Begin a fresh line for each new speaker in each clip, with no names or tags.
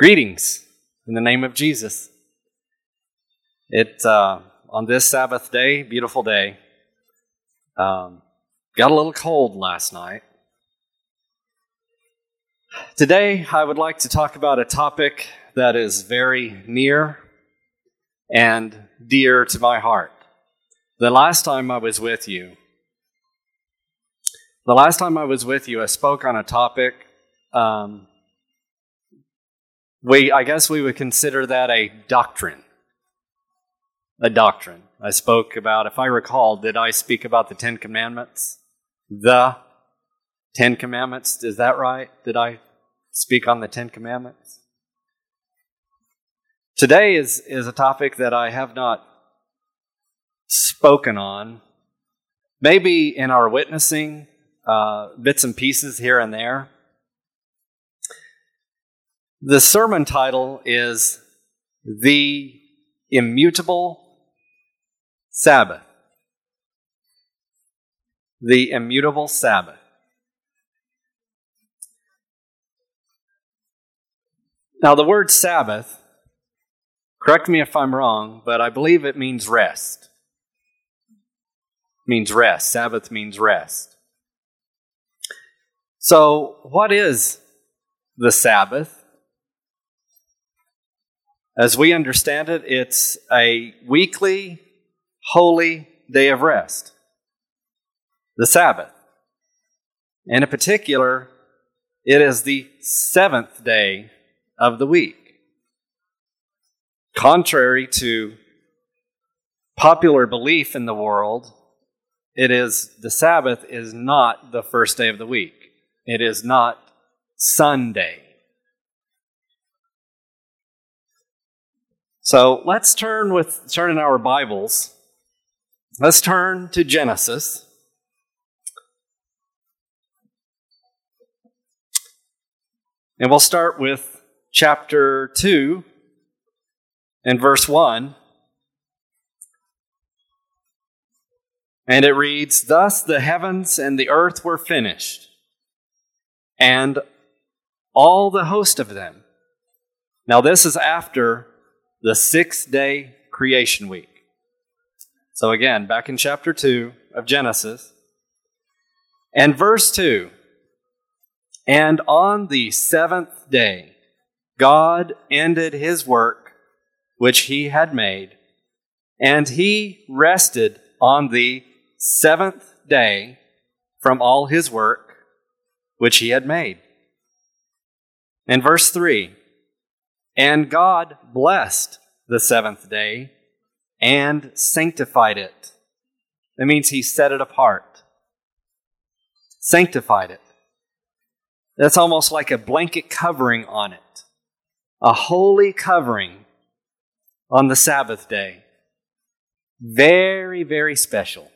Greetings in the name of Jesus. It uh, on this Sabbath day, beautiful day. Um, got a little cold last night. Today, I would like to talk about a topic that is very near and dear to my heart. The last time I was with you, the last time I was with you, I spoke on a topic. Um, we, I guess we would consider that a doctrine. A doctrine. I spoke about, if I recall, did I speak about the Ten Commandments? The Ten Commandments, is that right? Did I speak on the Ten Commandments? Today is, is a topic that I have not spoken on. Maybe in our witnessing, uh, bits and pieces here and there. The sermon title is The Immutable Sabbath. The Immutable Sabbath. Now, the word Sabbath, correct me if I'm wrong, but I believe it means rest. Means rest. Sabbath means rest. So, what is the Sabbath? As we understand it, it's a weekly, holy day of rest, the Sabbath. And in particular, it is the seventh day of the week. Contrary to popular belief in the world, it is the Sabbath is not the first day of the week. It is not Sunday. So let's turn with turn in our Bibles. Let's turn to Genesis. And we'll start with chapter 2 and verse 1. And it reads Thus the heavens and the earth were finished, and all the host of them. Now, this is after the sixth day creation week. So, again, back in chapter 2 of Genesis, and verse 2 And on the seventh day, God ended his work which he had made, and he rested on the seventh day from all his work which he had made. In verse 3 and God blessed the seventh day and sanctified it. That means He set it apart, sanctified it. That's almost like a blanket covering on it, a holy covering on the Sabbath day. Very, very special.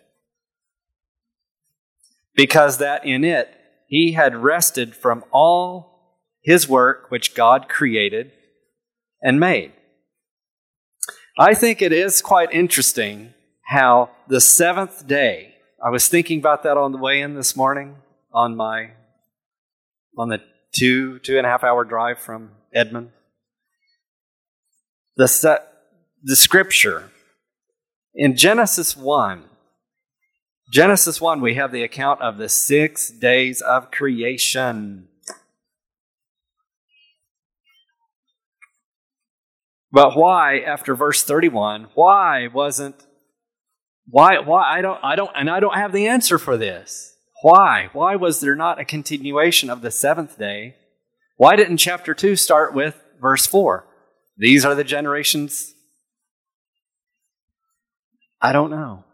Because that in it, he had rested from all his work which God created and made. I think it is quite interesting how the seventh day, I was thinking about that on the way in this morning on my, on the two, two and a half hour drive from Edmond. The, set, the scripture in Genesis 1, Genesis 1, we have the account of the six days of creation. But why, after verse 31, why wasn't, why, why, I don't, I don't, and I don't have the answer for this. Why? Why was there not a continuation of the seventh day? Why didn't chapter 2 start with verse 4? These are the generations. I don't know.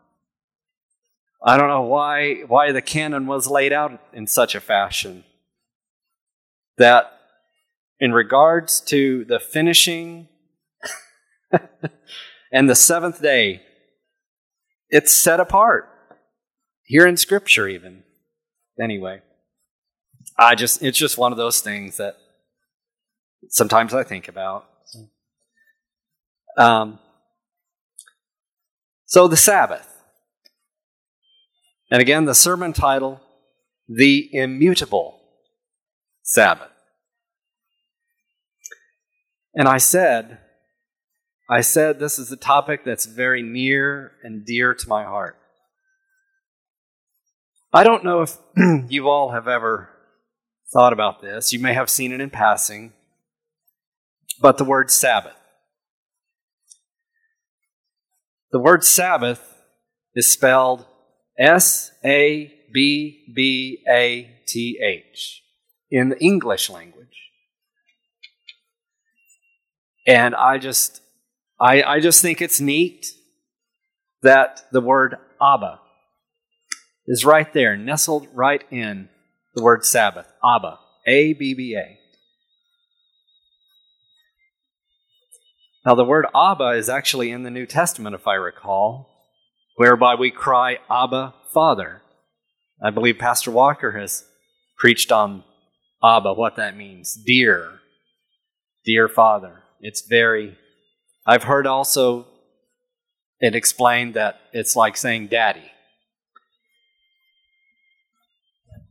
I don't know why, why the canon was laid out in such a fashion that in regards to the finishing and the seventh day, it's set apart. Here in Scripture, even. Anyway, I just, it's just one of those things that sometimes I think about. Um, so, the Sabbath. And again, the sermon title, The Immutable Sabbath. And I said, I said this is a topic that's very near and dear to my heart. I don't know if you all have ever thought about this. You may have seen it in passing, but the word Sabbath. The word Sabbath is spelled S A B B A T H in the English language. And I just I, I just think it's neat that the word Abba is right there, nestled right in the word Sabbath. Abba. A B B A. Now, the word Abba is actually in the New Testament, if I recall, whereby we cry, Abba, Father. I believe Pastor Walker has preached on Abba, what that means. Dear, dear Father. It's very I've heard also it explained that it's like saying daddy.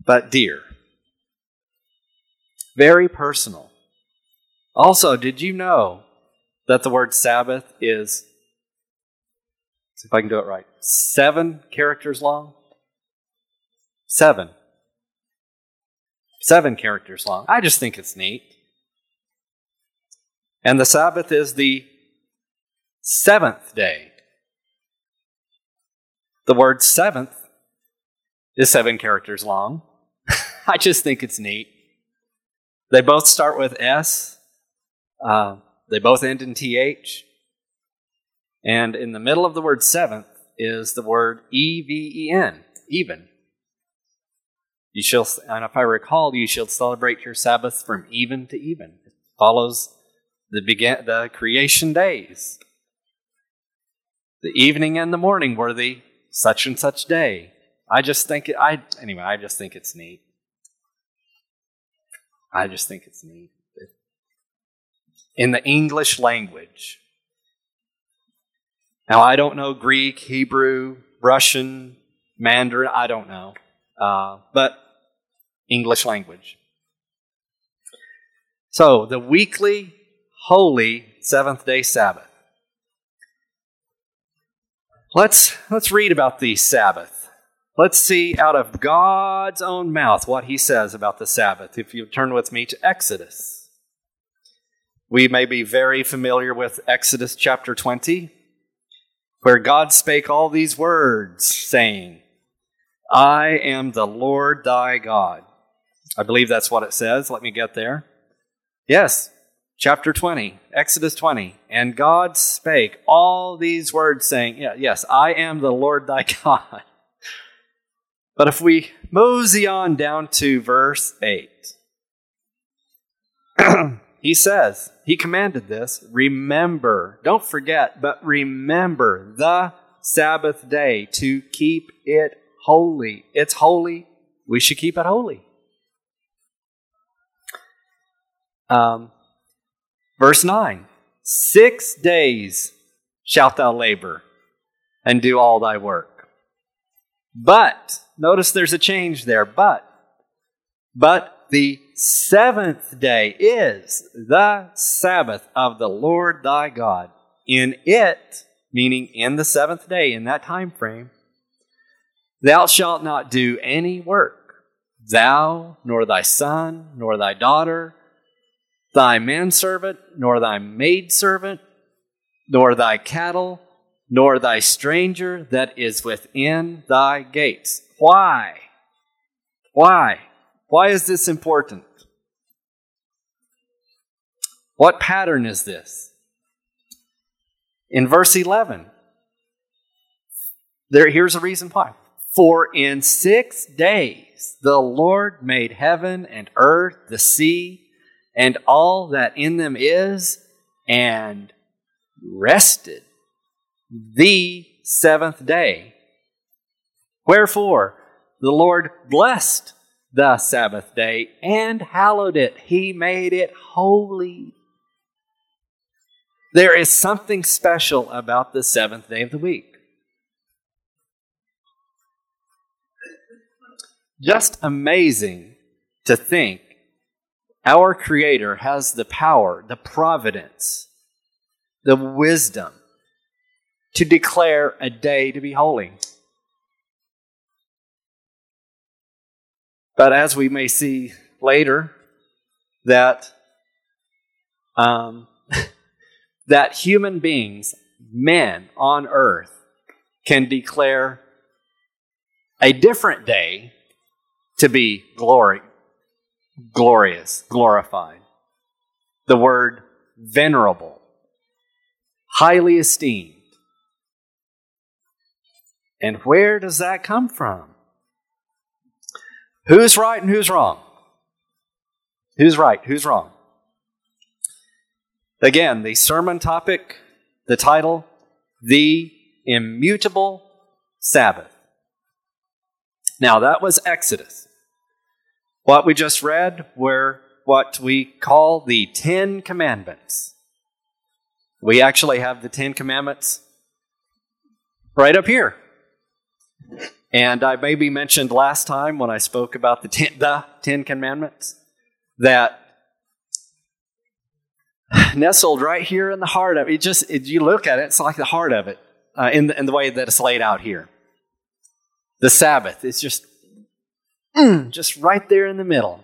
But dear. Very personal. Also, did you know that the word Sabbath is, see if I can do it right, seven characters long? Seven. Seven characters long. I just think it's neat. And the Sabbath is the seventh day. The word seventh is seven characters long. I just think it's neat. They both start with S, uh, they both end in TH. And in the middle of the word seventh is the word E V E N, even. You shall, and if I recall, you shall celebrate your Sabbath from even to even. It follows the begin, the creation days. The evening and the morning were the such and such day. I just think it, I anyway. I just think it's neat. I just think it's neat. In the English language. Now I don't know Greek, Hebrew, Russian, Mandarin. I don't know, uh, but English language. So the weekly holy seventh day Sabbath. Let's, let's read about the Sabbath. Let's see out of God's own mouth what he says about the Sabbath. If you turn with me to Exodus. We may be very familiar with Exodus chapter 20, where God spake all these words, saying, I am the Lord thy God. I believe that's what it says. Let me get there. Yes, chapter 20, Exodus 20. And God spake all these words, saying, Yes, I am the Lord thy God. But if we mosey on down to verse 8, he says, He commanded this, remember, don't forget, but remember the Sabbath day to keep it holy. It's holy. We should keep it holy. Um, Verse 9 Six days shalt thou labor and do all thy work. But, notice there's a change there, but, but the seventh day is the Sabbath of the Lord thy God. In it, meaning in the seventh day, in that time frame, thou shalt not do any work, thou, nor thy son, nor thy daughter, thy manservant, nor thy maidservant, nor thy cattle, nor thy stranger that is within thy gates. Why? Why? Why is this important? What pattern is this? In verse 11, there, here's a reason why. For in six days the Lord made heaven and earth, the sea, and all that in them is, and rested the seventh day. Wherefore, the Lord blessed the Sabbath day and hallowed it. He made it holy. There is something special about the seventh day of the week. Just amazing to think our Creator has the power, the providence, the wisdom to declare a day to be holy. But as we may see later, that um, that human beings, men on earth, can declare a different day to be glory, glorious, glorified. The word venerable, highly esteemed. And where does that come from? Who's right and who's wrong? Who's right? Who's wrong? Again, the sermon topic, the title, The Immutable Sabbath. Now, that was Exodus. What we just read were what we call the Ten Commandments. We actually have the Ten Commandments right up here. And I maybe mentioned last time when I spoke about the Ten, the ten Commandments that nestled right here in the heart of it, just, you look at it, it's like the heart of it uh, in, the, in the way that it's laid out here. The Sabbath is just, mm, just right there in the middle.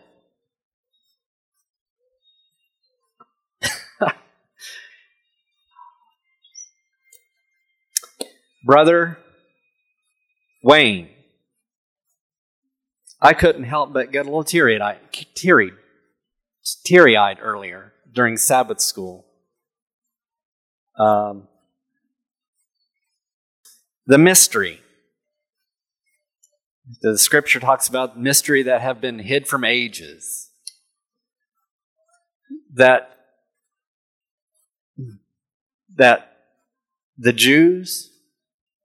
Brother Wayne, I couldn't help but get a little teary eyed, teary, teary eyed earlier during Sabbath school. Um, the mystery. The scripture talks about mystery that have been hid from ages. That that the Jews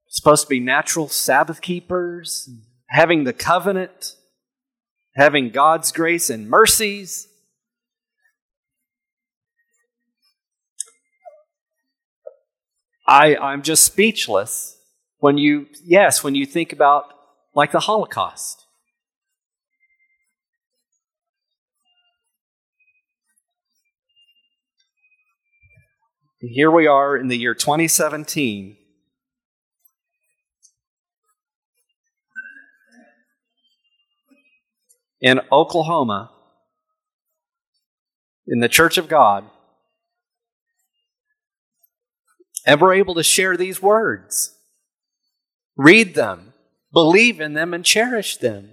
supposed to be natural Sabbath keepers, having the covenant, having God's grace and mercies. I, I'm just speechless when you, yes, when you think about like the Holocaust. And Here we are in the year 2017. In Oklahoma, in the Church of God, ever able to share these words, read them, believe in them, and cherish them.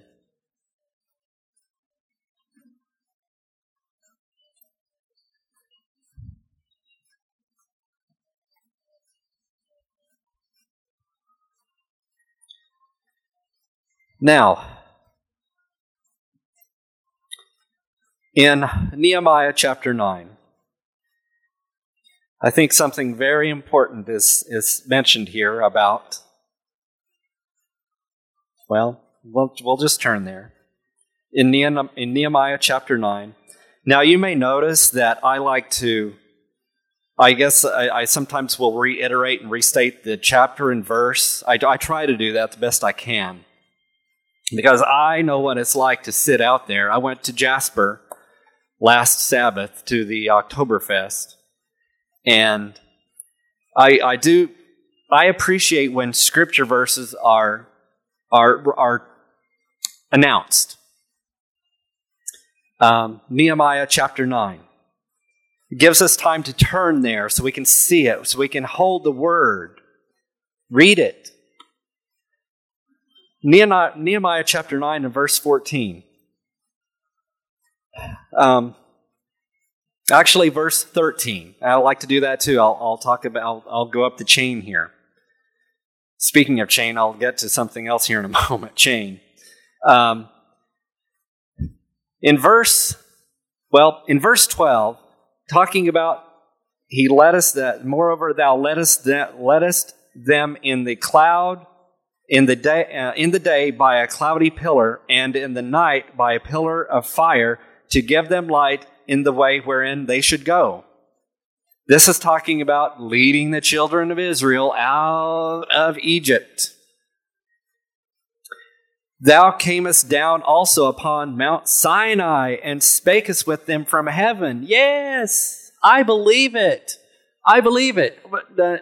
Now, in Nehemiah chapter 9, I think something very important is, is mentioned here about, well, we'll, we'll just turn there. In Nehemiah, in Nehemiah chapter 9. Now, you may notice that I like to, I guess I, I sometimes will reiterate and restate the chapter and verse. I, I try to do that the best I can because I know what it's like to sit out there. I went to Jasper last Sabbath to the Oktoberfest and I, I do, I appreciate when scripture verses are, are, are announced. Um, Nehemiah chapter 9. It gives us time to turn there so we can see it, so we can hold the word, read it. Nehemiah, Nehemiah chapter 9 and verse 14. Um, Actually, verse 13. I like to do that too. I'll, I'll talk about, I'll, I'll go up the chain here. Speaking of chain, I'll get to something else here in a moment. Chain. Um, in verse, well, in verse 12, talking about he led us that, moreover, thou leddest, that, them in the cloud, in the day, uh, in the day by a cloudy pillar, and in the night by a pillar of fire, to give them light in the way wherein they should go. This is talking about leading the children of Israel out of Egypt. Thou camest down also upon Mount Sinai and spakest with them from heaven. Yes, I believe it. I believe it. The,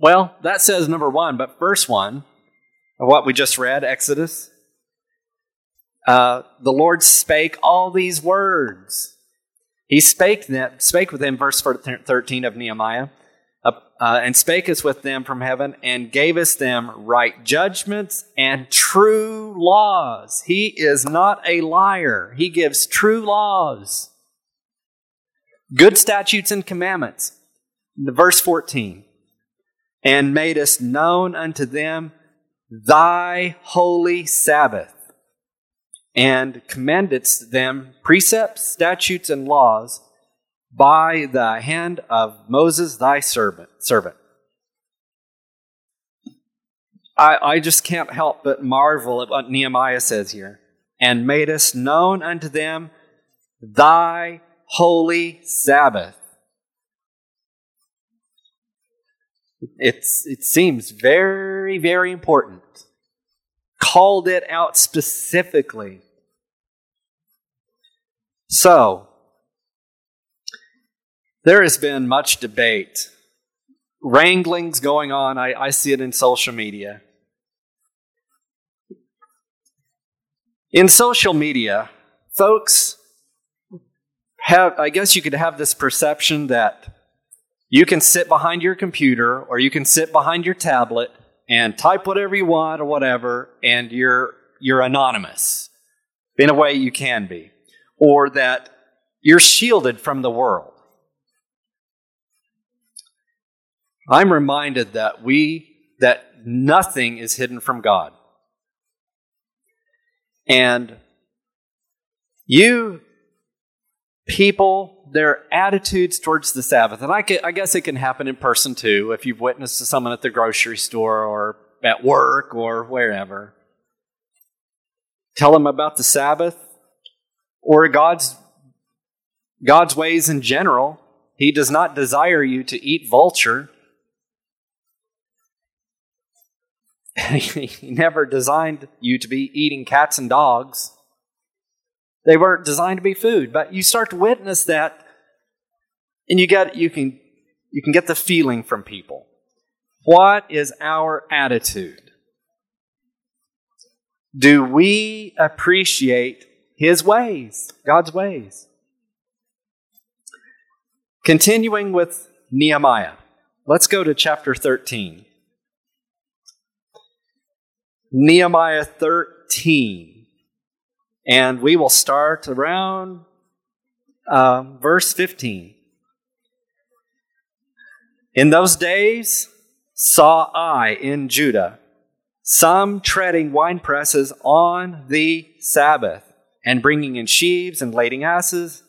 well, that says number one, but first one, of what we just read, Exodus, uh, the Lord spake all these words. He spake, them, spake with them, verse 13 of Nehemiah uh, and spake us with them from heaven, and gave us them right judgments and true laws. He is not a liar, he gives true laws. Good statutes and commandments. Verse 14 and made us known unto them thy holy Sabbath, and commandedst them precepts, statutes, and laws by the hand of Moses thy servant. servant. I, I just can't help but marvel at what Nehemiah says here. And made us known unto them thy holy Sabbath. It's, it seems very, very important. Called it out specifically. So, there has been much debate, wranglings going on. I, I see it in social media. In social media, folks have, I guess you could have this perception that you can sit behind your computer or you can sit behind your tablet and type whatever you want or whatever, and you're, you're anonymous. In a way, you can be. Or that you're shielded from the world. I'm reminded that we, that nothing is hidden from God. And you people, their attitudes towards the Sabbath, and I, can, I guess it can happen in person too, if you've witnessed to someone at the grocery store or at work or wherever. Tell them about the Sabbath or God's God's ways in general. He does not desire you to eat vulture. he never designed you to be eating cats and dogs. They weren't designed to be food, but you start to witness that and you get you can you can get the feeling from people. What is our attitude? Do we appreciate his ways, God's ways? Continuing with Nehemiah. Let's go to chapter 13. Nehemiah 13. And we will start around uh, verse 15. In those days saw I in Judah some treading wine presses on the Sabbath, and bringing in sheaves and lading asses,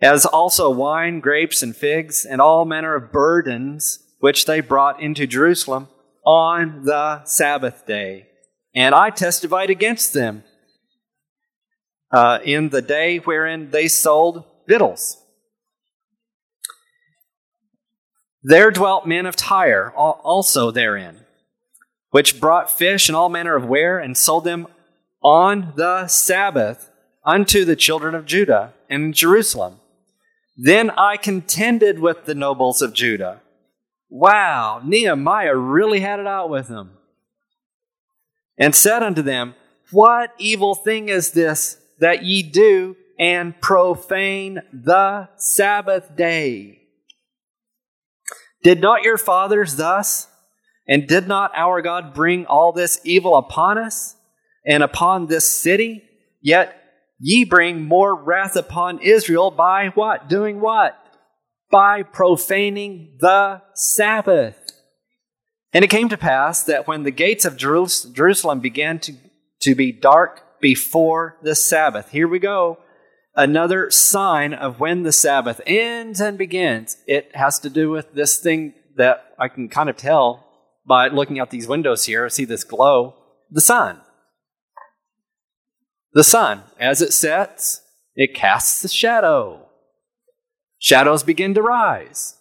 as also wine, grapes, and figs, and all manner of burdens which they brought into Jerusalem on the Sabbath day. And I testified against them uh, in the day wherein they sold victuals. There dwelt men of Tyre also therein, which brought fish and all manner of ware and sold them on the Sabbath unto the children of Judah and Jerusalem. Then I contended with the nobles of Judah Wow, Nehemiah really had it out with them. And said unto them, What evil thing is this that ye do and profane the Sabbath day? Did not your fathers thus? And did not our God bring all this evil upon us and upon this city? Yet ye bring more wrath upon Israel by what? Doing what? by profaning the Sabbath. And it came to pass that when the gates of Jerusalem began to, to be dark before the Sabbath, here we go, another sign of when the Sabbath ends and begins. It has to do with this thing that I can kind of tell by looking out these windows here. I see this glow the sun. The sun, as it sets, it casts a shadow shadows begin to rise.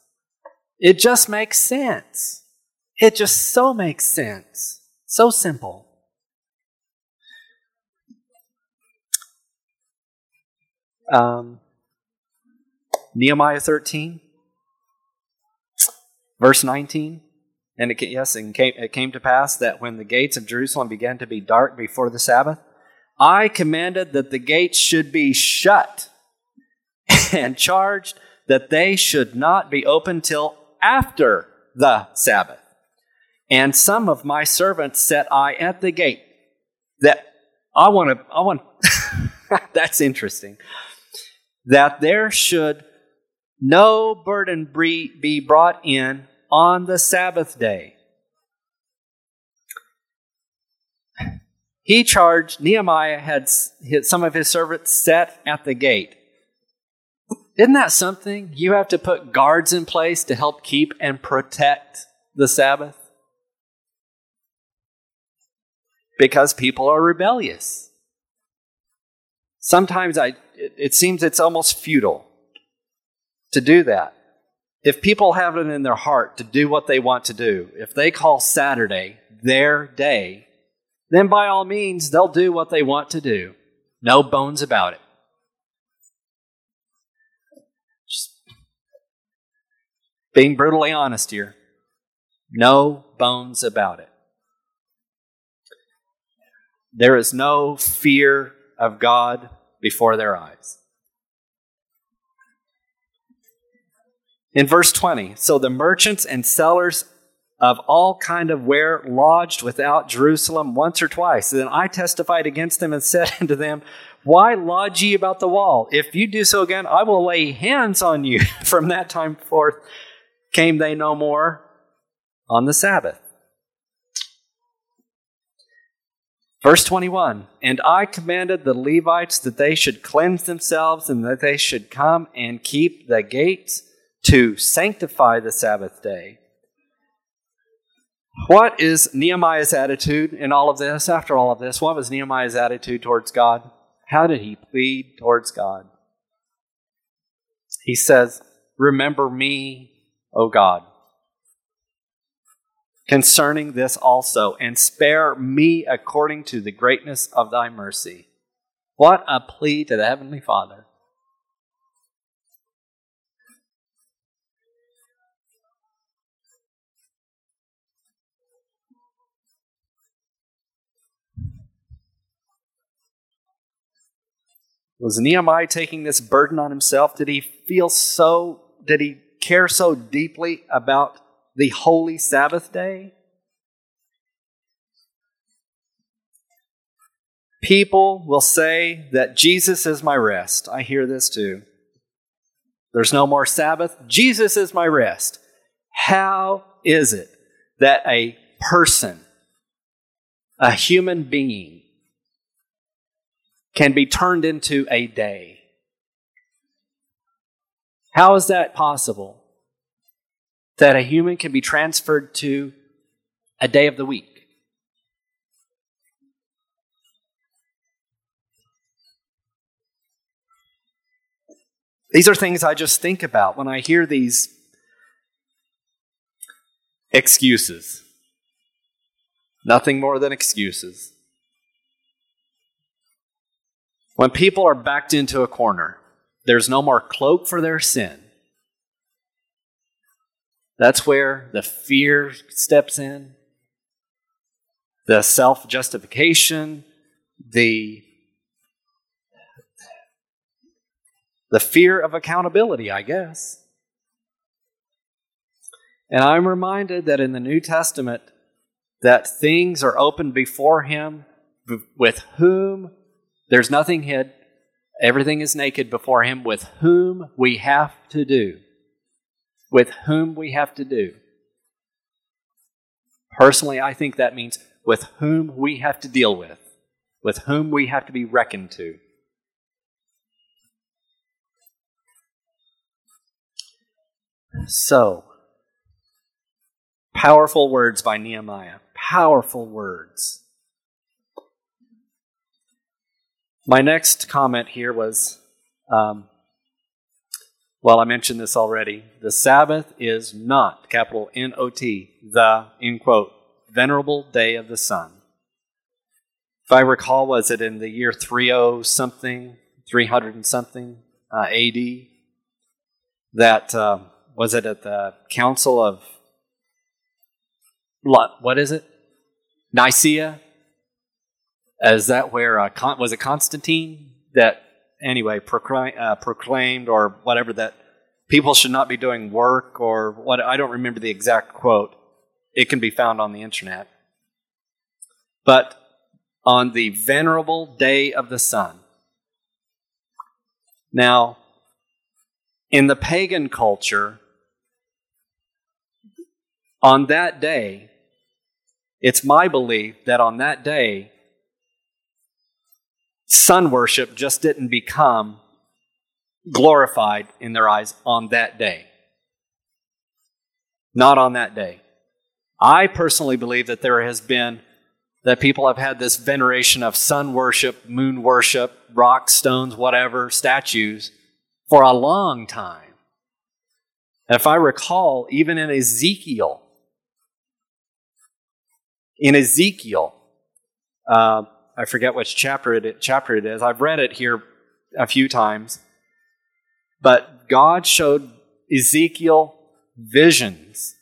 It just makes sense. It just so makes sense. So simple. Um, Nehemiah 13, verse 19. And it, yes, it came, it came to pass that when the gates of Jerusalem began to be dark before the Sabbath, I commanded that the gates should be shut and charged that they should not be open till after the Sabbath. And some of my servants set I at the gate. That I want to, I want, that's interesting. That there should no burden be brought in on the Sabbath day. He charged, Nehemiah had some of his servants set at the gate. Isn't that something? You have to put guards in place to help keep and protect the Sabbath. Because people are rebellious. Sometimes I, it seems it's almost futile to do that. If people have it in their heart to do what they want to do, if they call Saturday their day, then by all means, they'll do what they want to do. No bones about it. Just being brutally honest here. No bones about it. There is no fear of God before their eyes. In verse 20, so the merchants and sellers of all kind of ware lodged without Jerusalem once or twice. Then I testified against them and said unto them, Why lodge ye about the wall? If you do so again, I will lay hands on you. From that time forth came they no more on the Sabbath. Verse 21 And I commanded the Levites that they should cleanse themselves and that they should come and keep the gates to sanctify the Sabbath day. What is Nehemiah's attitude in all of this? After all of this, what was Nehemiah's attitude towards God? How did he plead towards God? He says, Remember me, O God, concerning this also, and spare me according to the greatness of thy mercy. What a plea to the Heavenly Father. Was Nehemiah taking this burden on himself? Did he feel so, did he care so deeply about the holy Sabbath day? People will say that Jesus is my rest. I hear this too. There's no more Sabbath. Jesus is my rest. How is it that a person, a human being, can be turned into a day. How is that possible? That a human can be transferred to a day of the week? These are things I just think about when I hear these excuses. Nothing more than excuses. When people are backed into a corner, there's no more cloak for their sin. That's where the fear steps in, the self justification, the the fear of accountability, I guess. And I'm reminded that in the New Testament that things are open before him with whom there's nothing hid. Everything is naked before Him with whom we have to do. With whom we have to do. Personally, I think that means with whom we have to deal with, with whom we have to be reckoned to. So, powerful words by Nehemiah. Powerful words. My next comment here was um, well, I mentioned this already. The Sabbath is not, capital N O T, the, in quote, venerable day of the sun. If I recall, was it in the year 30 something 300 and something uh, AD. That uh, was it at the Council of what is it? Nicaea. Is that where uh, was it Constantine that anyway uh, proclaimed or whatever that people should not be doing work or what? I don't remember the exact quote. It can be found on the internet. But on the venerable day of the sun. Now, in the pagan culture, on that day, it's my belief that on that day, sun worship just didn't become glorified in their eyes on that day. Not on that day. I personally believe that there has been, that people have had this veneration of sun worship, moon worship, rock, stones, whatever, statues for a long time. And If I recall, even in Ezekiel, in Ezekiel, uh, I forget which chapter it, chapter it is. I've read it here a few times. But God showed Ezekiel visions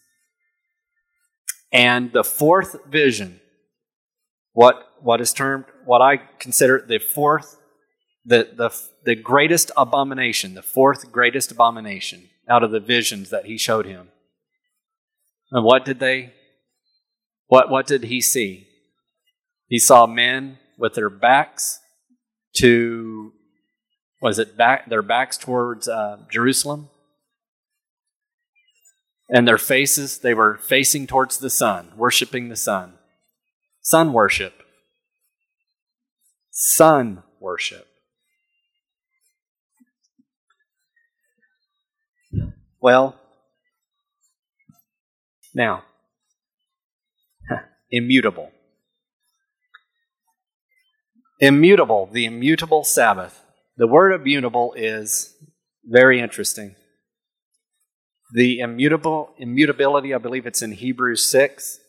and the fourth vision, what, what is termed, what I consider the fourth, the, the, the greatest abomination, the fourth greatest abomination out of the visions that he showed him. And what did they, what, what did he see? He saw men with their backs to, was it back, their backs towards uh, Jerusalem? and their faces, they were facing towards the sun, worshiping the sun. Sun worship. Sun worship. Well, now, immutable. Immutable, the immutable Sabbath. The word immutable is very interesting the immutable immutability, I believe it's in Hebrews 6,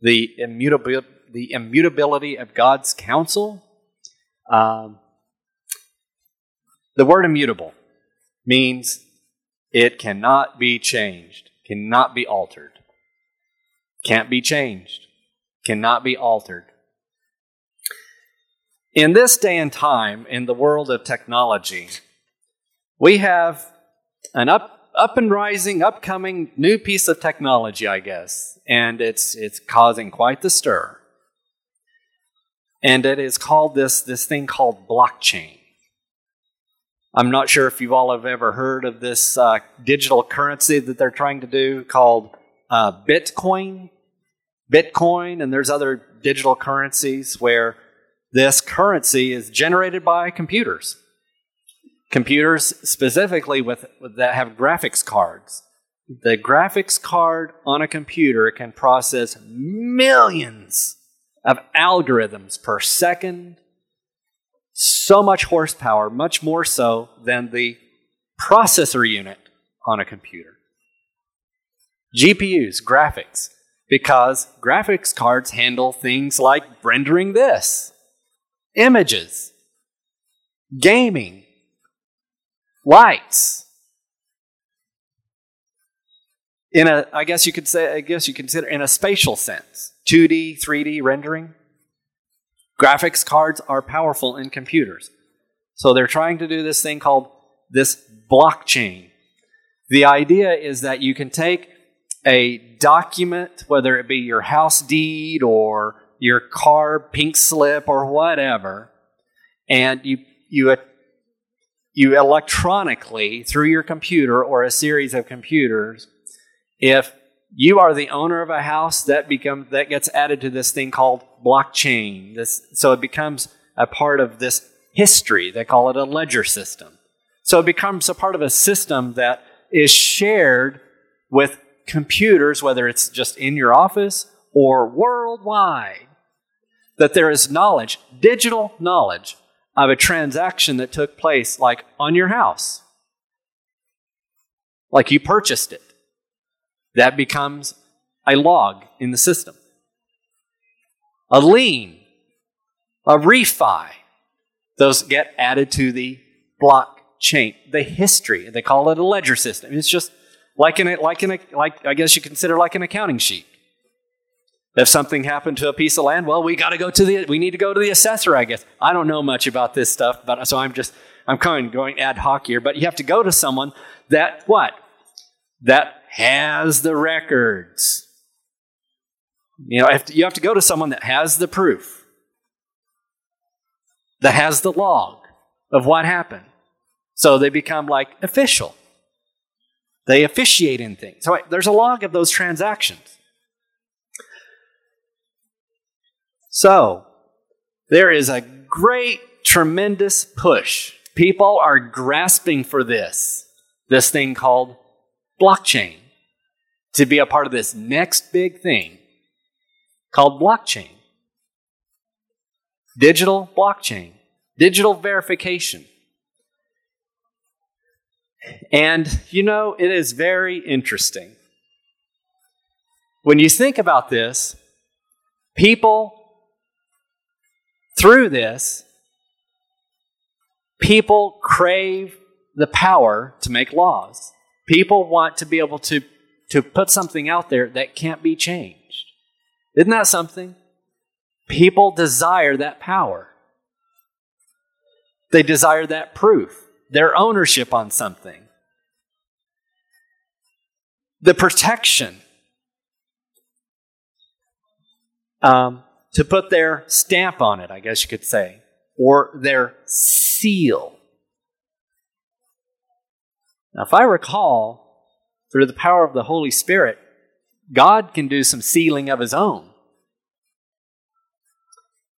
the, immutability, the immutability of God's counsel. Um, the word immutable means it cannot be changed, cannot be altered. Can't be changed, cannot be altered. In this day and time, in the world of technology, we have an up up and rising, upcoming new piece of technology, I guess, and it's it's causing quite the stir. And it is called this this thing called blockchain. I'm not sure if you all have ever heard of this uh, digital currency that they're trying to do called uh, Bitcoin. Bitcoin, and there's other digital currencies where this currency is generated by computers computers specifically with, that have graphics cards. The graphics card on a computer can process millions of algorithms per second. So much horsepower, much more so than the processor unit on a computer. GPUs, graphics, because graphics cards handle things like rendering this, images, gaming, lights. In a, I guess you could say, I guess you consider in a spatial sense, 2D, 3D rendering. Graphics cards are powerful in computers. So they're trying to do this thing called this blockchain. The idea is that you can take a document, whether it be your house deed or your car pink slip or whatever, and you, you you electronically, through your computer or a series of computers, if you are the owner of a house, that becomes that gets added to this thing called blockchain. This, so it becomes a part of this history. They call it a ledger system. So it becomes a part of a system that is shared with computers, whether it's just in your office or worldwide. That there is knowledge, digital knowledge of a transaction that took place, like on your house. Like you purchased it. That becomes a log in the system. A lien, a refi, Those get added to the blockchain, the history. They call it a ledger system. It's just like in a, like in a, like I guess you consider like an accounting sheet. If something happened to a piece of land, well, we got to go to the we need to go to the assessor. I guess I don't know much about this stuff, but so I'm just I'm kind of going ad hoc here. But you have to go to someone that what that has the records. You know, you have to go to someone that has the proof, that has the log of what happened. So they become like official. They officiate in things. So there's a log of those transactions. So there is a great, tremendous push. People are grasping for this, this thing called blockchain, to be a part of this next big thing called blockchain. Digital blockchain, digital verification. And you know, it is very interesting. When you think about this, people, through this, people crave the power to make laws. People want to be able to, to put something out there that can't be changed. Isn't that something? People desire that power. They desire that proof their ownership on something, the protection, um, to put their stamp on it, I guess you could say, or their seal. Now, if I recall, through the power of the Holy Spirit, God can do some sealing of His own.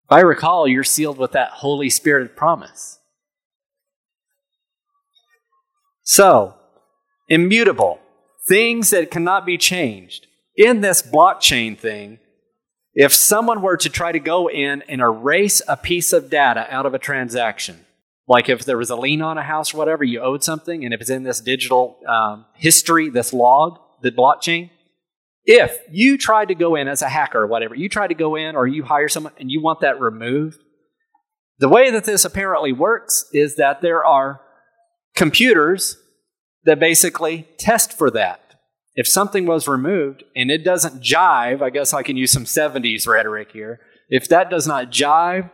If I recall, you're sealed with that Holy Spirit promise. So, immutable, things that cannot be changed. In this blockchain thing, if someone were to try to go in and erase a piece of data out of a transaction, like if there was a lien on a house or whatever, you owed something, and if it's in this digital um, history, this log, the blockchain, if you tried to go in as a hacker or whatever, you try to go in or you hire someone and you want that removed, the way that this apparently works is that there are computers that basically test for that. If something was removed and it doesn't jive, I guess I can use some 70s rhetoric here. If that does not jive,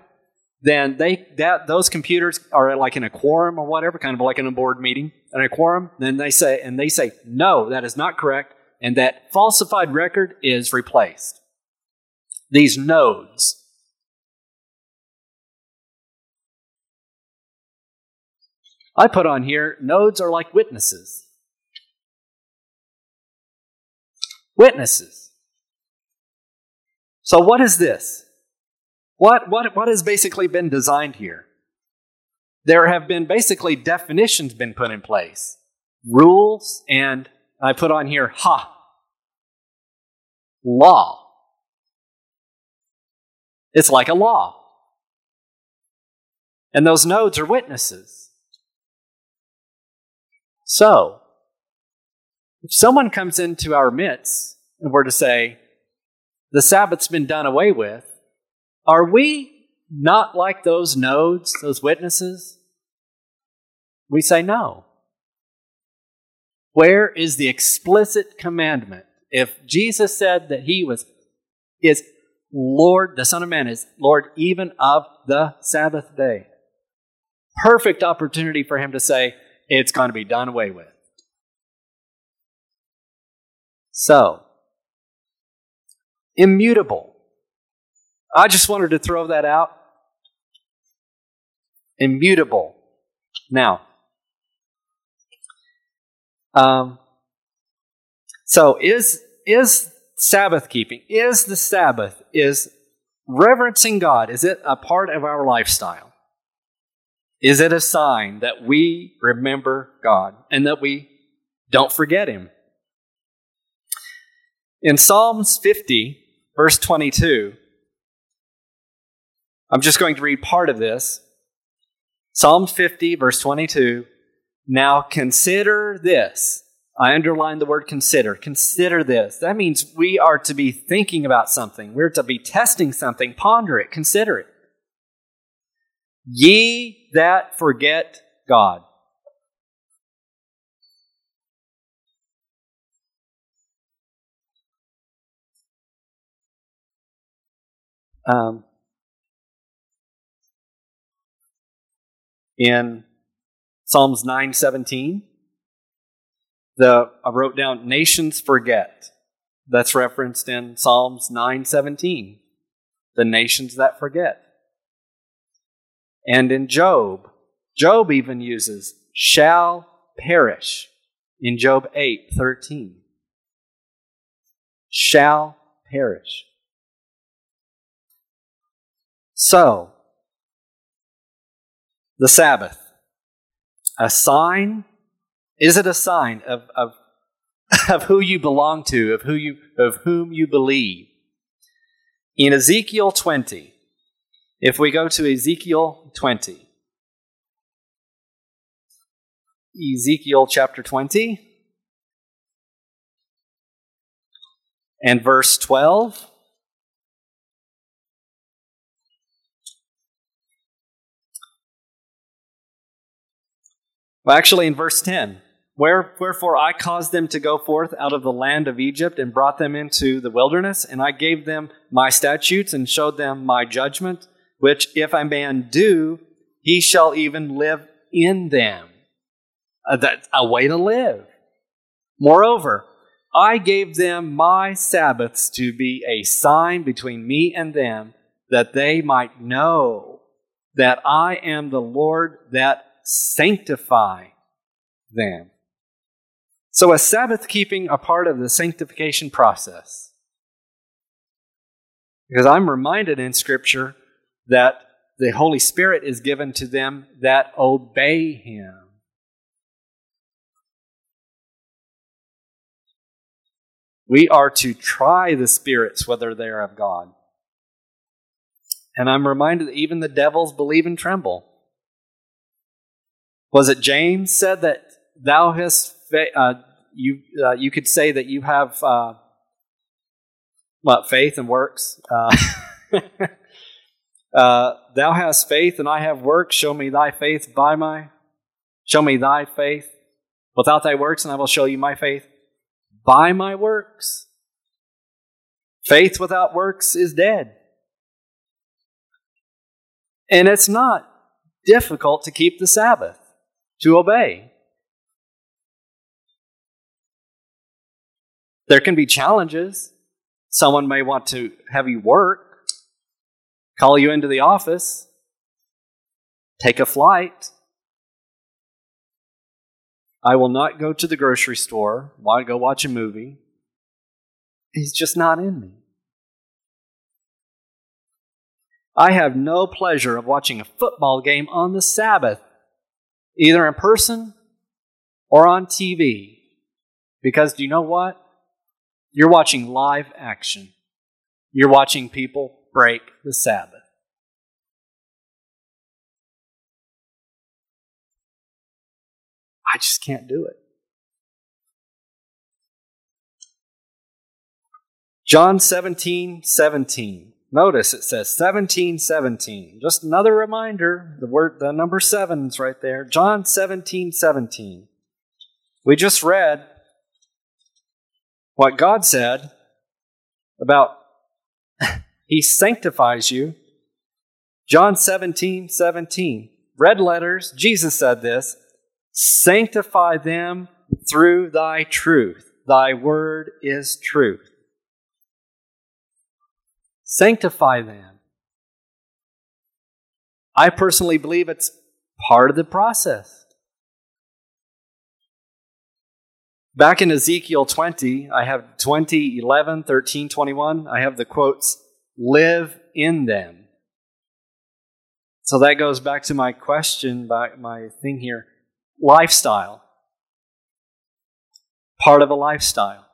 then they that those computers are like in a quorum or whatever, kind of like in a board meeting, in a quorum, then they say and they say, no, that is not correct, and that falsified record is replaced. These nodes I put on here nodes are like witnesses. Witnesses. So, what is this? What, what, what has basically been designed here? There have been basically definitions been put in place, rules, and I put on here, ha, law. It's like a law. And those nodes are witnesses. So, if someone comes into our midst and were to say, the Sabbath's been done away with, are we not like those nodes, those witnesses? We say no. Where is the explicit commandment? If Jesus said that he was is Lord, the Son of Man is Lord even of the Sabbath day. Perfect opportunity for him to say, it's going to be done away with. So, immutable. I just wanted to throw that out. Immutable. Now, um, so is is Sabbath keeping? Is the Sabbath is reverencing God? Is it a part of our lifestyle? Is it a sign that we remember God and that we don't forget Him? In Psalms 50, verse 22, I'm just going to read part of this. Psalm 50, verse 22. Now consider this. I underline the word consider. Consider this. That means we are to be thinking about something. We're to be testing something. Ponder it. Consider it. Ye that forget God. Um, in Psalms 917, the I wrote down nations forget. That's referenced in Psalms 917. The nations that forget. And in Job, Job even uses shall perish in Job 8:13. Shall perish. So, the Sabbath, a sign, is it a sign of, of, of who you belong to, of who you of whom you believe? In Ezekiel 20, if we go to Ezekiel 20, Ezekiel chapter 20 and verse 12. Well, actually, in verse 10, Wherefore I caused them to go forth out of the land of Egypt and brought them into the wilderness, and I gave them my statutes and showed them my judgment, which if a man do, he shall even live in them. Uh, that's a way to live. Moreover, I gave them my Sabbaths to be a sign between me and them, that they might know that I am the Lord that sanctify them. So, a Sabbath keeping a part of the sanctification process. Because I'm reminded in Scripture that the Holy Spirit is given to them that obey Him. We are to try the spirits whether they are of God. And I'm reminded that even the devils believe and tremble. Was it James said that thou hast uh, you uh, you could say that you have uh, what faith and works. Uh, uh, thou hast faith and I have works. Show me thy faith by my. Show me thy faith without thy works, and I will show you my faith by my works. Faith without works is dead. And it's not difficult to keep the Sabbath to obey. There can be challenges. Someone may want to have you work, call you into the office, take a flight. I will not go to the grocery store, to go watch a movie. He's just not in me. I have no pleasure of watching a football game on the Sabbath either in person or on TV. Because do you know what? You're watching live action. You're watching people break the Sabbath. I just can't do it. John 17, 17. Notice it says 1717. Just another reminder, the word the number 7 is right there. John 17, 17. We just read what God said about He sanctifies you. John 17, 17. Red letters, Jesus said this Sanctify them through thy truth. Thy word is truth. Sanctify them. I personally believe it's part of the process. Back in Ezekiel 20, I have 20, 11, 13, 21, I have the quotes, live in them. So that goes back to my question, my thing here lifestyle. Part of a lifestyle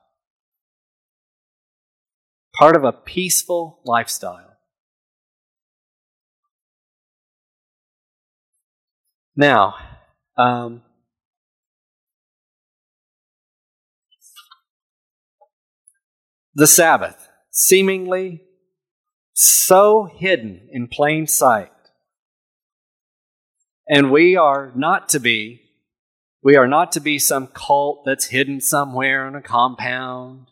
part of a peaceful lifestyle. Now, um, the Sabbath, seemingly so hidden in plain sight. And we are not to be, we are not to be some cult that's hidden somewhere in a compound.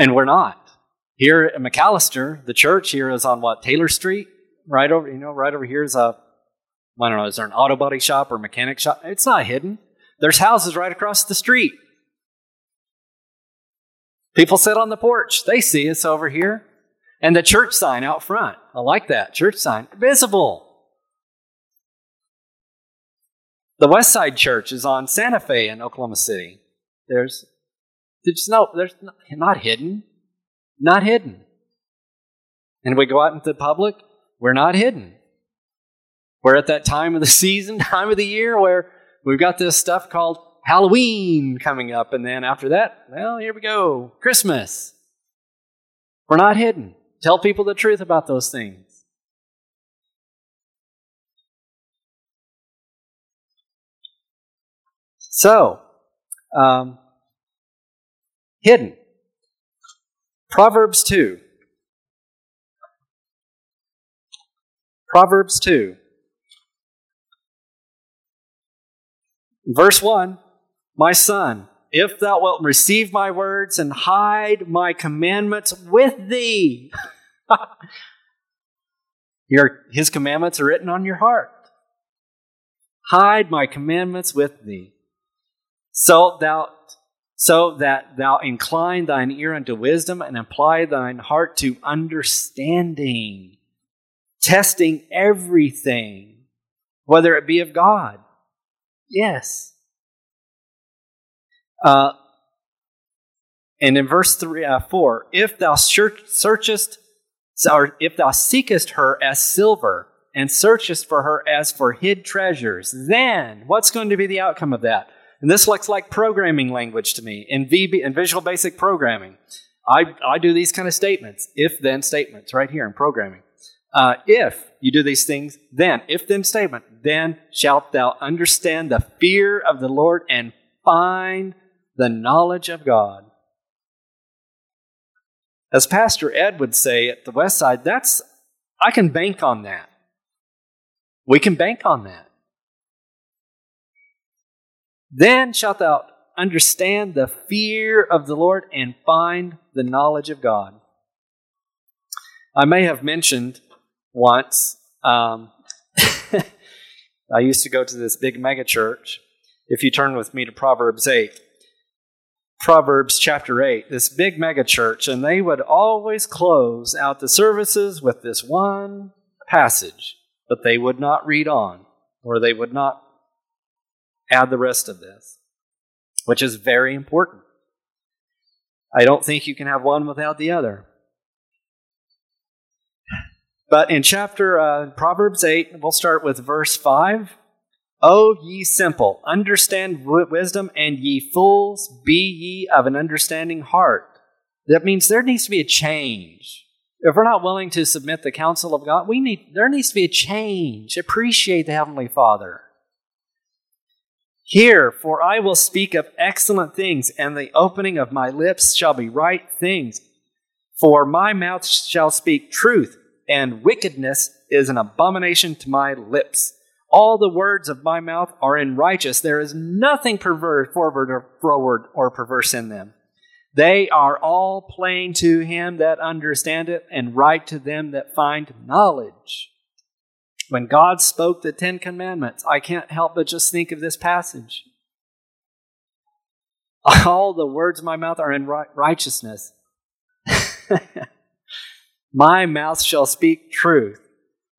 And we're not. Here at McAlester, the church here is on what, Taylor Street? Right over, you know, right over here is a, I don't know, is there an auto body shop or mechanic shop? It's not hidden. There's houses right across the street. People sit on the porch. They see us over here. And the church sign out front. I like that. Church sign. Visible. The West Side Church is on Santa Fe in Oklahoma City. There's, there's no, there's not, not hidden. Not hidden. And we go out into the public, we're not hidden. We're at that time of the season, time of the year where we've got this stuff called Halloween coming up. And then after that, well, here we go Christmas. We're not hidden. Tell people the truth about those things. So, um, hidden. Proverbs 2. Proverbs 2. Verse 1 My son, if thou wilt receive my words and hide my commandments with thee, your, his commandments are written on your heart. Hide my commandments with thee, so thou so that thou incline thine ear unto wisdom and apply thine heart to understanding, testing everything, whether it be of God. Yes. Uh, and in verse three, uh, 4, if thou searchest, or if thou seekest her as silver, and searchest for her as for hid treasures, then what's going to be the outcome of that? And this looks like programming language to me in, VB, in Visual Basic Programming. I, I do these kind of statements, if then statements, right here in programming. Uh, if you do these things, then, if then statement, then shalt thou understand the fear of the Lord and find the knowledge of God. As Pastor Ed would say at the West Side, that's, I can bank on that. We can bank on that. Then shalt thou understand the fear of the Lord and find the knowledge of God. I may have mentioned once, um, I used to go to this big mega church. If you turn with me to Proverbs 8, Proverbs chapter 8, this big mega church, and they would always close out the services with this one passage, but they would not read on, or they would not add the rest of this, which is very important. I don't think you can have one without the other. But in chapter uh, Proverbs 8, we'll start with verse 5. O ye simple, understand wisdom, and ye fools, be ye of an understanding heart. That means there needs to be a change. If we're not willing to submit the counsel of God, we need there needs to be a change. Appreciate the Heavenly Father. Hear, for I will speak of excellent things, and the opening of my lips shall be right things. For my mouth shall speak truth, and wickedness is an abomination to my lips. All the words of my mouth are in righteous. There is nothing perverse, forward or forward or perverse in them. They are all plain to him that understand it, and right to them that find knowledge. When God spoke the Ten Commandments, I can't help but just think of this passage. All the words of my mouth are in righteousness. my mouth shall speak truth.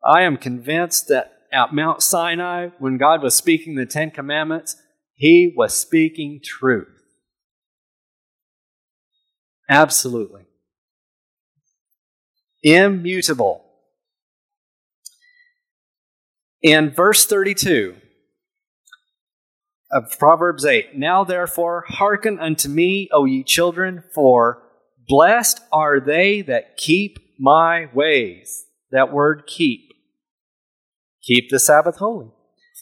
I am convinced that at Mount Sinai, when God was speaking the Ten Commandments, he was speaking truth. Absolutely. Immutable. In verse 32 of Proverbs 8, Now therefore hearken unto me, O ye children, for blessed are they that keep my ways. That word keep. Keep the Sabbath holy.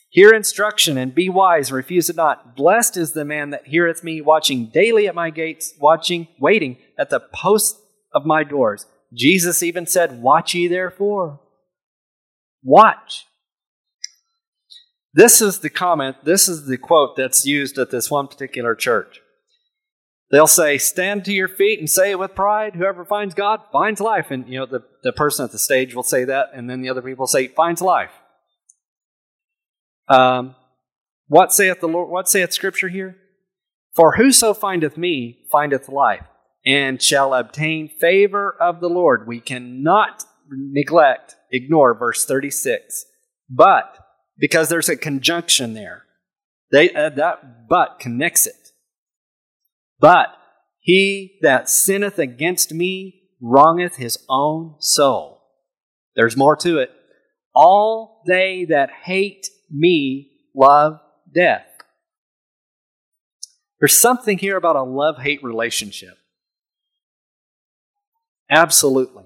Hear instruction and be wise, refuse it not. Blessed is the man that heareth me, watching daily at my gates, watching, waiting at the posts of my doors. Jesus even said, Watch ye therefore. Watch. This is the comment, this is the quote that's used at this one particular church. They'll say, Stand to your feet and say it with pride. Whoever finds God finds life. And, you know, the, the person at the stage will say that, and then the other people say, finds life. Um, what saith the Lord? What saith Scripture here? For whoso findeth me findeth life, and shall obtain favor of the Lord. We cannot neglect, ignore verse 36. But, because there's a conjunction there, they, uh, that but connects it. But he that sinneth against me wrongeth his own soul. There's more to it. All they that hate me love death. There's something here about a love hate relationship. Absolutely.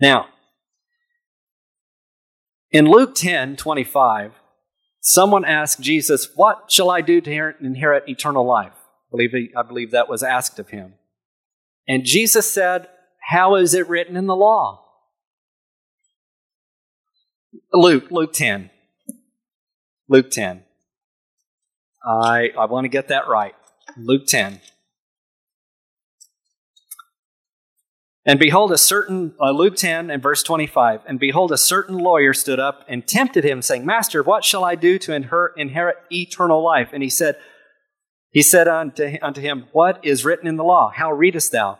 Now, in Luke 10 25, someone asked Jesus, What shall I do to inherit eternal life? I believe, I believe that was asked of him. And Jesus said, How is it written in the law? Luke, Luke 10. Luke 10. I, I want to get that right. Luke 10. And behold, a certain, uh, Luke 10 and verse 25, and behold, a certain lawyer stood up and tempted him, saying, Master, what shall I do to inher- inherit eternal life? And he said, he said unto, unto him, What is written in the law? How readest thou?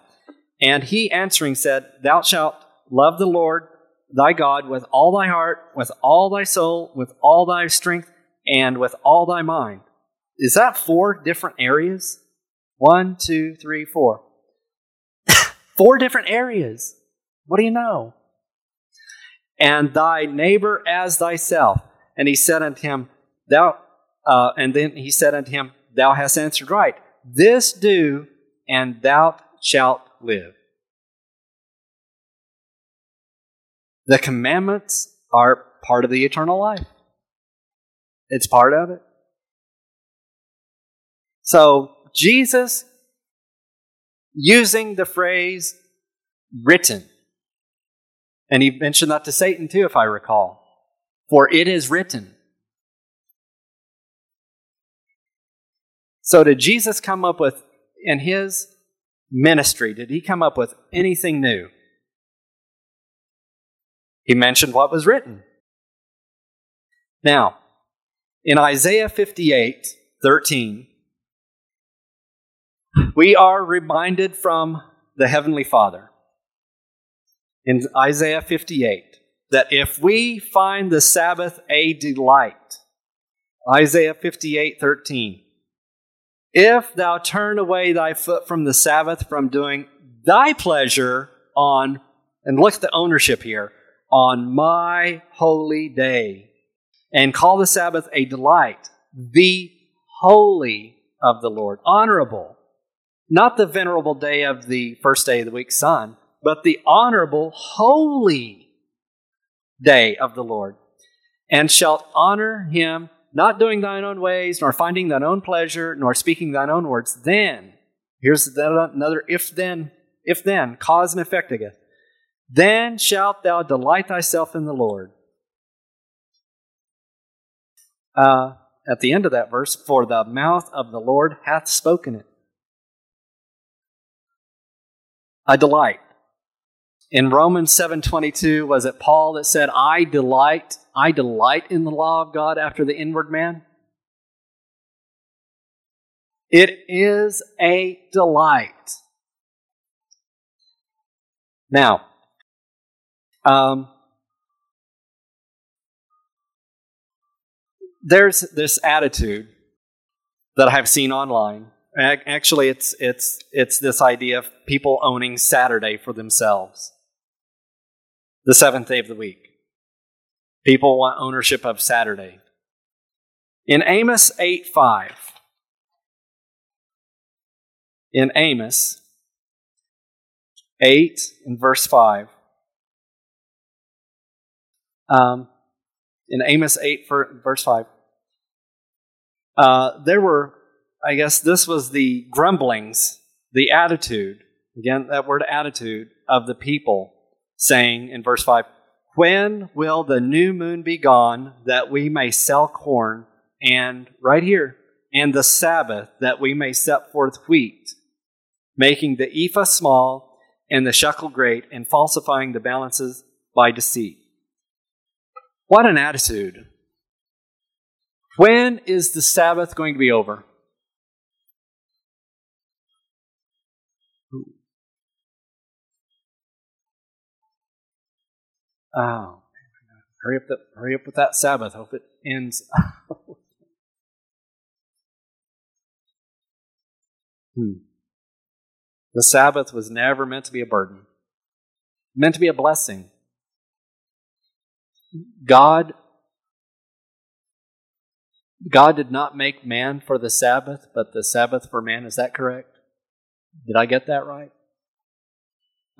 And he answering said, Thou shalt love the Lord thy God with all thy heart, with all thy soul, with all thy strength, and with all thy mind. Is that four different areas? One, two, three, four. Four different areas. What do you know? And thy neighbor as thyself. And he said unto him, Thou, uh, and then he said unto him, Thou hast answered right. This do, and thou shalt live. The commandments are part of the eternal life. It's part of it. So, Jesus using the phrase written, and he mentioned that to Satan too, if I recall, for it is written. So, did Jesus come up with, in his ministry, did he come up with anything new? He mentioned what was written. Now, in Isaiah 58 13, we are reminded from the Heavenly Father in Isaiah 58 that if we find the Sabbath a delight, Isaiah 58 13, if thou turn away thy foot from the Sabbath, from doing thy pleasure on, and look at the ownership here, on my holy day, and call the Sabbath a delight, the holy of the Lord, honorable, not the venerable day of the first day of the week sun, but the honorable, holy day of the Lord, and shalt honor him, not doing thine own ways, nor finding thine own pleasure, nor speaking thine own words. Then, here's another if then, if then, cause and effect again. Then shalt thou delight thyself in the Lord. Uh, at the end of that verse, for the mouth of the Lord hath spoken it. A delight. In Romans 7:22 was it Paul that said I delight I delight in the law of God after the inward man? It is a delight. Now, um, there's this attitude that I've seen online. Actually, it's it's it's this idea of people owning Saturday for themselves, the seventh day of the week. People want ownership of Saturday. In Amos eight five, in Amos eight and verse five, um, in Amos 8, verse 5. Uh, there were, I guess this was the grumblings, the attitude, again, that word attitude of the people saying in verse 5, When will the new moon be gone that we may sell corn? And right here, and the Sabbath that we may set forth wheat, making the ephah small and the shekel great, and falsifying the balances by deceit. What an attitude. When is the Sabbath going to be over? Oh, hurry up! The, hurry up with that Sabbath. Hope it ends. hmm. The Sabbath was never meant to be a burden, meant to be a blessing. God God did not make man for the Sabbath, but the Sabbath for man. Is that correct? Did I get that right?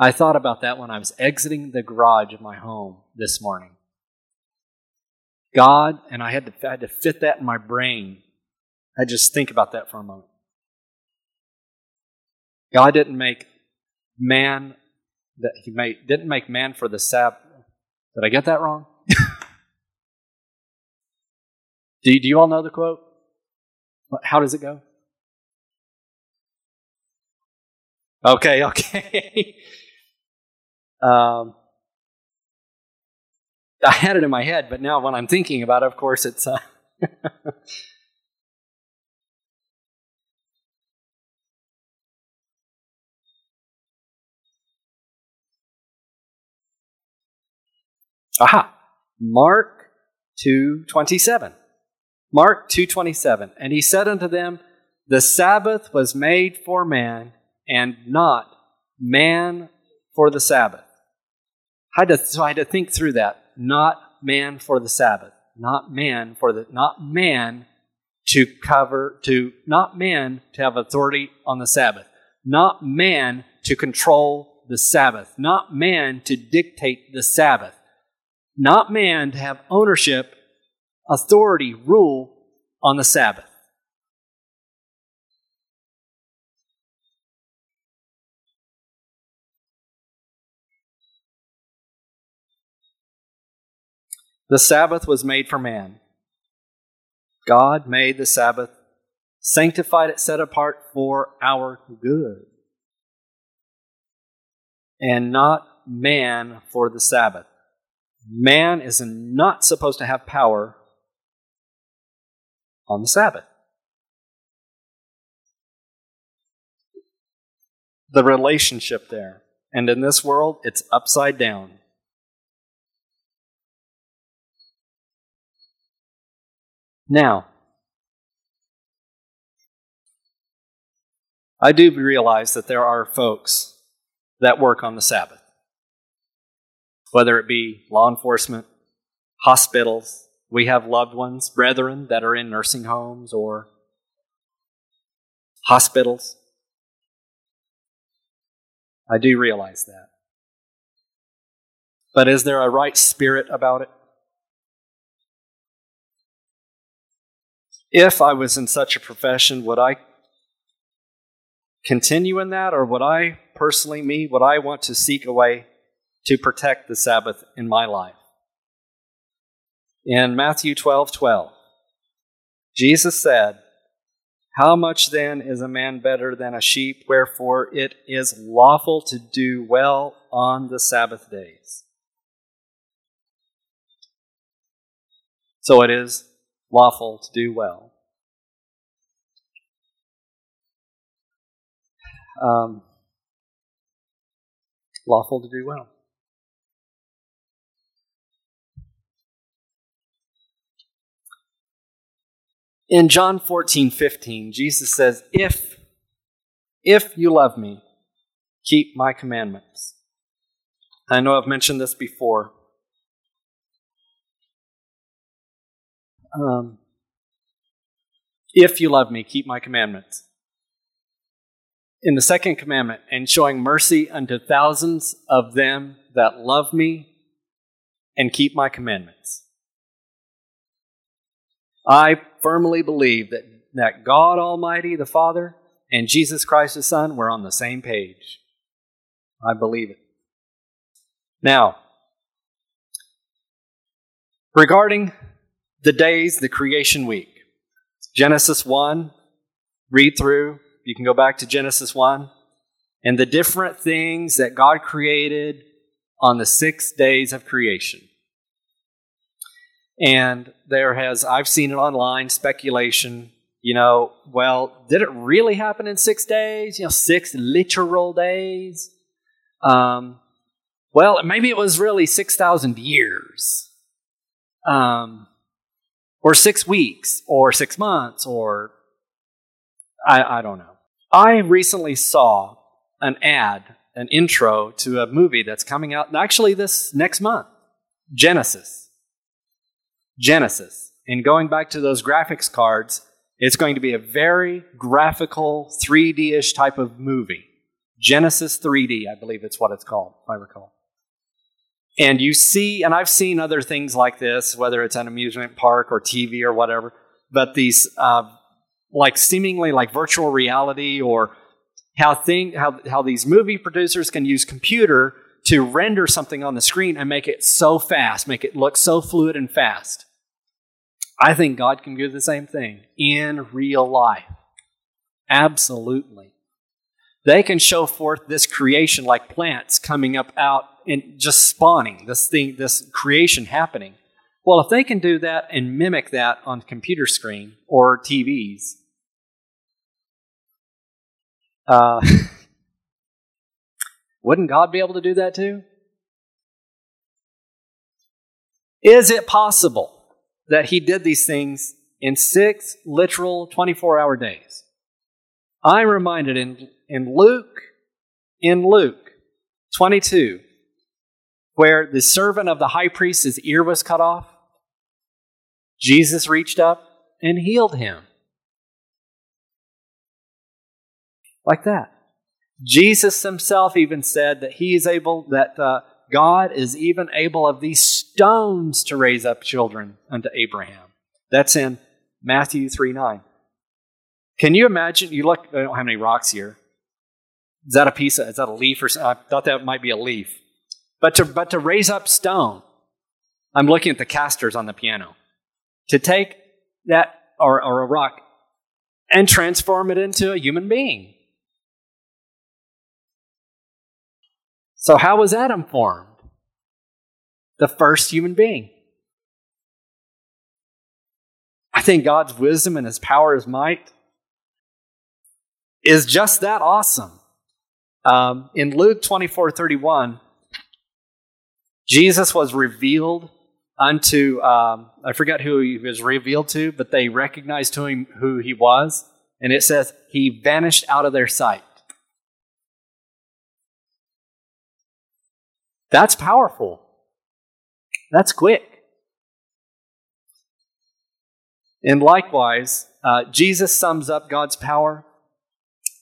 I thought about that when I was exiting the garage of my home this morning. God, and I had to, I had to fit that in my brain. I just think about that for a moment. God didn't make man that he made didn't make man for the Sabbath. Did I get that wrong? do, do you all know the quote? How does it go? Okay, okay. Um, I had it in my head, but now when I'm thinking about it, of course, it's. Uh, Aha! Mark 2:27. Mark 2:27. And he said unto them, The Sabbath was made for man, and not man for the Sabbath. I had to, so I had to think through that. Not man for the Sabbath. Not man for the not man to cover to not man to have authority on the Sabbath. Not man to control the Sabbath. Not man to dictate the Sabbath not man to have ownership, authority, rule on the Sabbath. The Sabbath was made for man. God made the Sabbath, sanctified it, set apart for our good, and not man for the Sabbath. Man is not supposed to have power on the Sabbath. The relationship there. And in this world, it's upside down. Now, I do realize that there are folks that work on the Sabbath whether it be law enforcement, hospitals. We have loved ones, brethren, that are in nursing homes or hospitals. I do realize that. But is there a right spirit about it? If I was in such a profession, would I continue in that, or would I personally, me, would I want to seek a way to protect the Sabbath in my life. In Matthew 12 12, Jesus said, How much then is a man better than a sheep? Wherefore it is lawful to do well on the Sabbath days. So it is lawful to do well. Um, lawful to do well. In John 14, 15, Jesus says, If, if you love me, keep my commandments. I know I've mentioned this before. Um, if you love me, keep my commandments. In the second commandment, and showing mercy unto thousands of them that love me and keep my commandments. I firmly believe that, that God Almighty, the Father, and Jesus Christ, the Son, were on the same page. I believe it. Now, Regarding the days, the creation week, Genesis 1, read through. You can go back to Genesis 1 and the different things that God created on the six days of creation. And there has, I've seen it online, speculation, you know, well, did it really happen in six days? You know, six literal days? Um, well, maybe it was really 6,000 years. Um, or six weeks, or six months, or I, I don't know. I recently saw an ad, an intro to a movie that's coming out actually this next month Genesis. Genesis. And going back to those graphics cards, it's going to be a very graphical, 3D ish type of movie. Genesis 3D, I believe it's what it's called, if I recall. And you see, and I've seen other things like this, whether it's an amusement park or TV or whatever, but these uh, like seemingly like virtual reality or how thing how, how these movie producers can use computer to render something on the screen and make it so fast, make it look so fluid and fast. I think God can do the same thing in real life. Absolutely. They can show forth this creation like plants coming up out and just spawning, this thing, this creation happening. Well, if they can do that and mimic that on computer screen or TVs, uh, wouldn't God be able to do that too? Is it possible that He did these things in six literal 24 hour days? I'm reminded in, in Luke, in Luke 22, where the servant of the high priest's ear was cut off, Jesus reached up and healed him. like that. Jesus himself even said that he is able, that uh, God is even able of these stones to raise up children unto Abraham. That's in Matthew 3 9. Can you imagine? You look, I don't have any rocks here. Is that a piece of, is that a leaf or something? I thought that might be a leaf. But to, but to raise up stone, I'm looking at the casters on the piano. To take that, or, or a rock, and transform it into a human being. So, how was Adam formed? The first human being. I think God's wisdom and his power, his might, is just that awesome. Um, in Luke 24 31, Jesus was revealed unto, um, I forget who he was revealed to, but they recognized to him who he was. And it says, he vanished out of their sight. That's powerful. That's quick. And likewise, uh, Jesus sums up God's power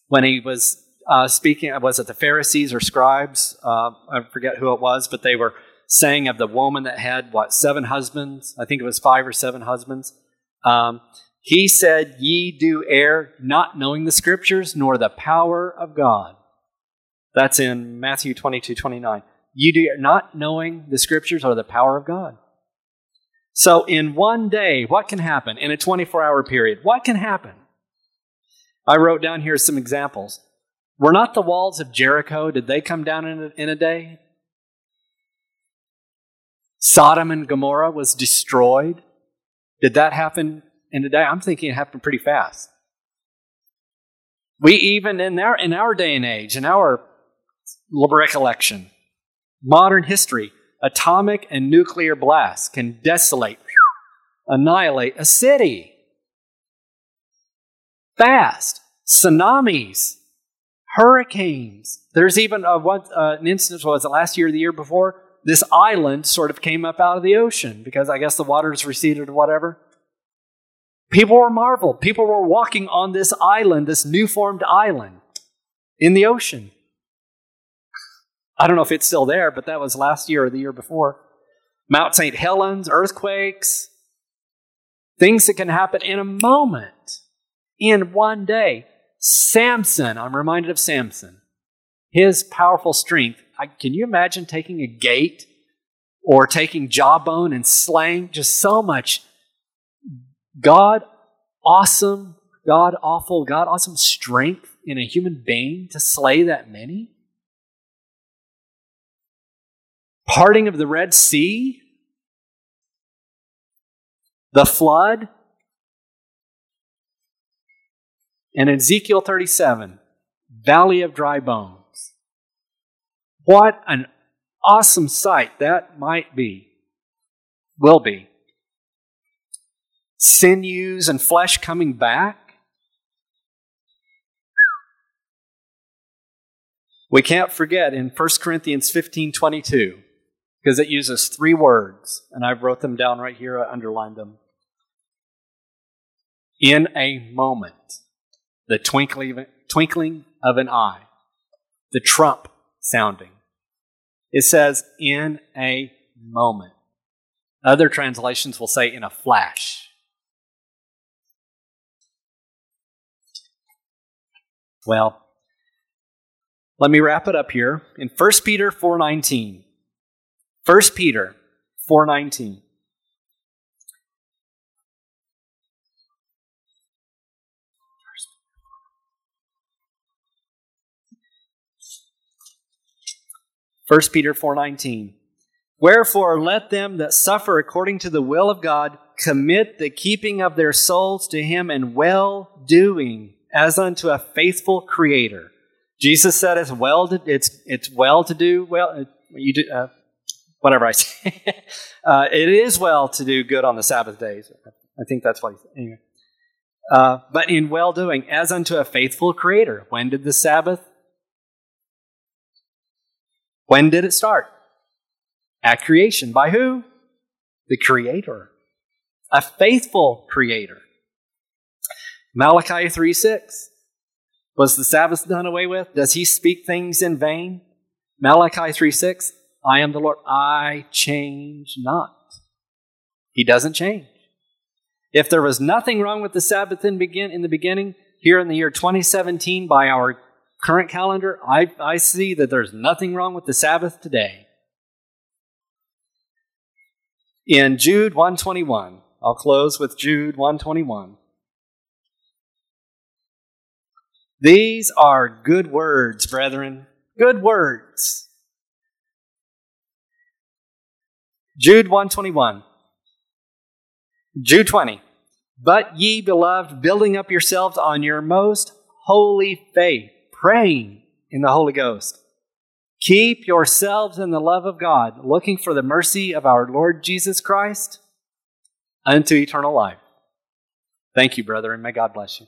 when he was uh, speaking. Was it the Pharisees or scribes? Uh, I forget who it was, but they were saying of the woman that had what seven husbands. I think it was five or seven husbands. Um, he said, "Ye do err, not knowing the Scriptures nor the power of God." That's in Matthew twenty-two twenty-nine. You do not knowing the scriptures or the power of God. So, in one day, what can happen? In a 24 hour period, what can happen? I wrote down here some examples. Were not the walls of Jericho, did they come down in a, in a day? Sodom and Gomorrah was destroyed. Did that happen in a day? I'm thinking it happened pretty fast. We even in our in our day and age, in our recollection, Modern history, atomic and nuclear blasts can desolate, annihilate a city. Fast. Tsunamis, hurricanes. There's even a, what, uh, an instance, was it last year or the year before? This island sort of came up out of the ocean because I guess the waters receded or whatever. People were marveled. People were walking on this island, this new formed island in the ocean. I don't know if it's still there, but that was last year or the year before. Mount St. Helens, earthquakes, things that can happen in a moment, in one day. Samson, I'm reminded of Samson. His powerful strength. I, can you imagine taking a gate or taking jawbone and slaying, just so much God awesome, God awful, God awesome strength in a human being to slay that many? Parting of the Red Sea? The flood? And Ezekiel 37, Valley of Dry Bones. What an awesome sight that might be, will be. Sinews and flesh coming back. We can't forget in 1 Corinthians 15 22, because it uses three words, and I've wrote them down right here, I underlined them. In a moment, the twinkling, twinkling of an eye, the trump sounding. It says, in a moment. Other translations will say, in a flash. Well, let me wrap it up here in 1 Peter 4:19. 1 Peter 4:19. First Peter 4:19 Wherefore let them that suffer according to the will of God commit the keeping of their souls to him in well doing as unto a faithful creator. Jesus said it's well to, it's, it's well to do well. You do, uh, whatever I say. uh, it is well to do good on the Sabbath days. I think that's what he said. Anyway. Uh, but in well doing, as unto a faithful creator. When did the Sabbath? When did it start? At creation. By who? The creator. A faithful creator. Malachi 3 6. Was the Sabbath done away with? Does he speak things in vain? Malachi 3 6. I am the Lord. I change not. He doesn't change. If there was nothing wrong with the Sabbath in, begin, in the beginning, here in the year 2017, by our current calendar, I, I see that there's nothing wrong with the Sabbath today. In Jude 121, I'll close with Jude 121. These are good words, brethren. Good words. Jude 121. Jude 20. But ye, beloved, building up yourselves on your most holy faith, praying in the Holy Ghost. Keep yourselves in the love of God, looking for the mercy of our Lord Jesus Christ unto eternal life. Thank you, brother, and may God bless you.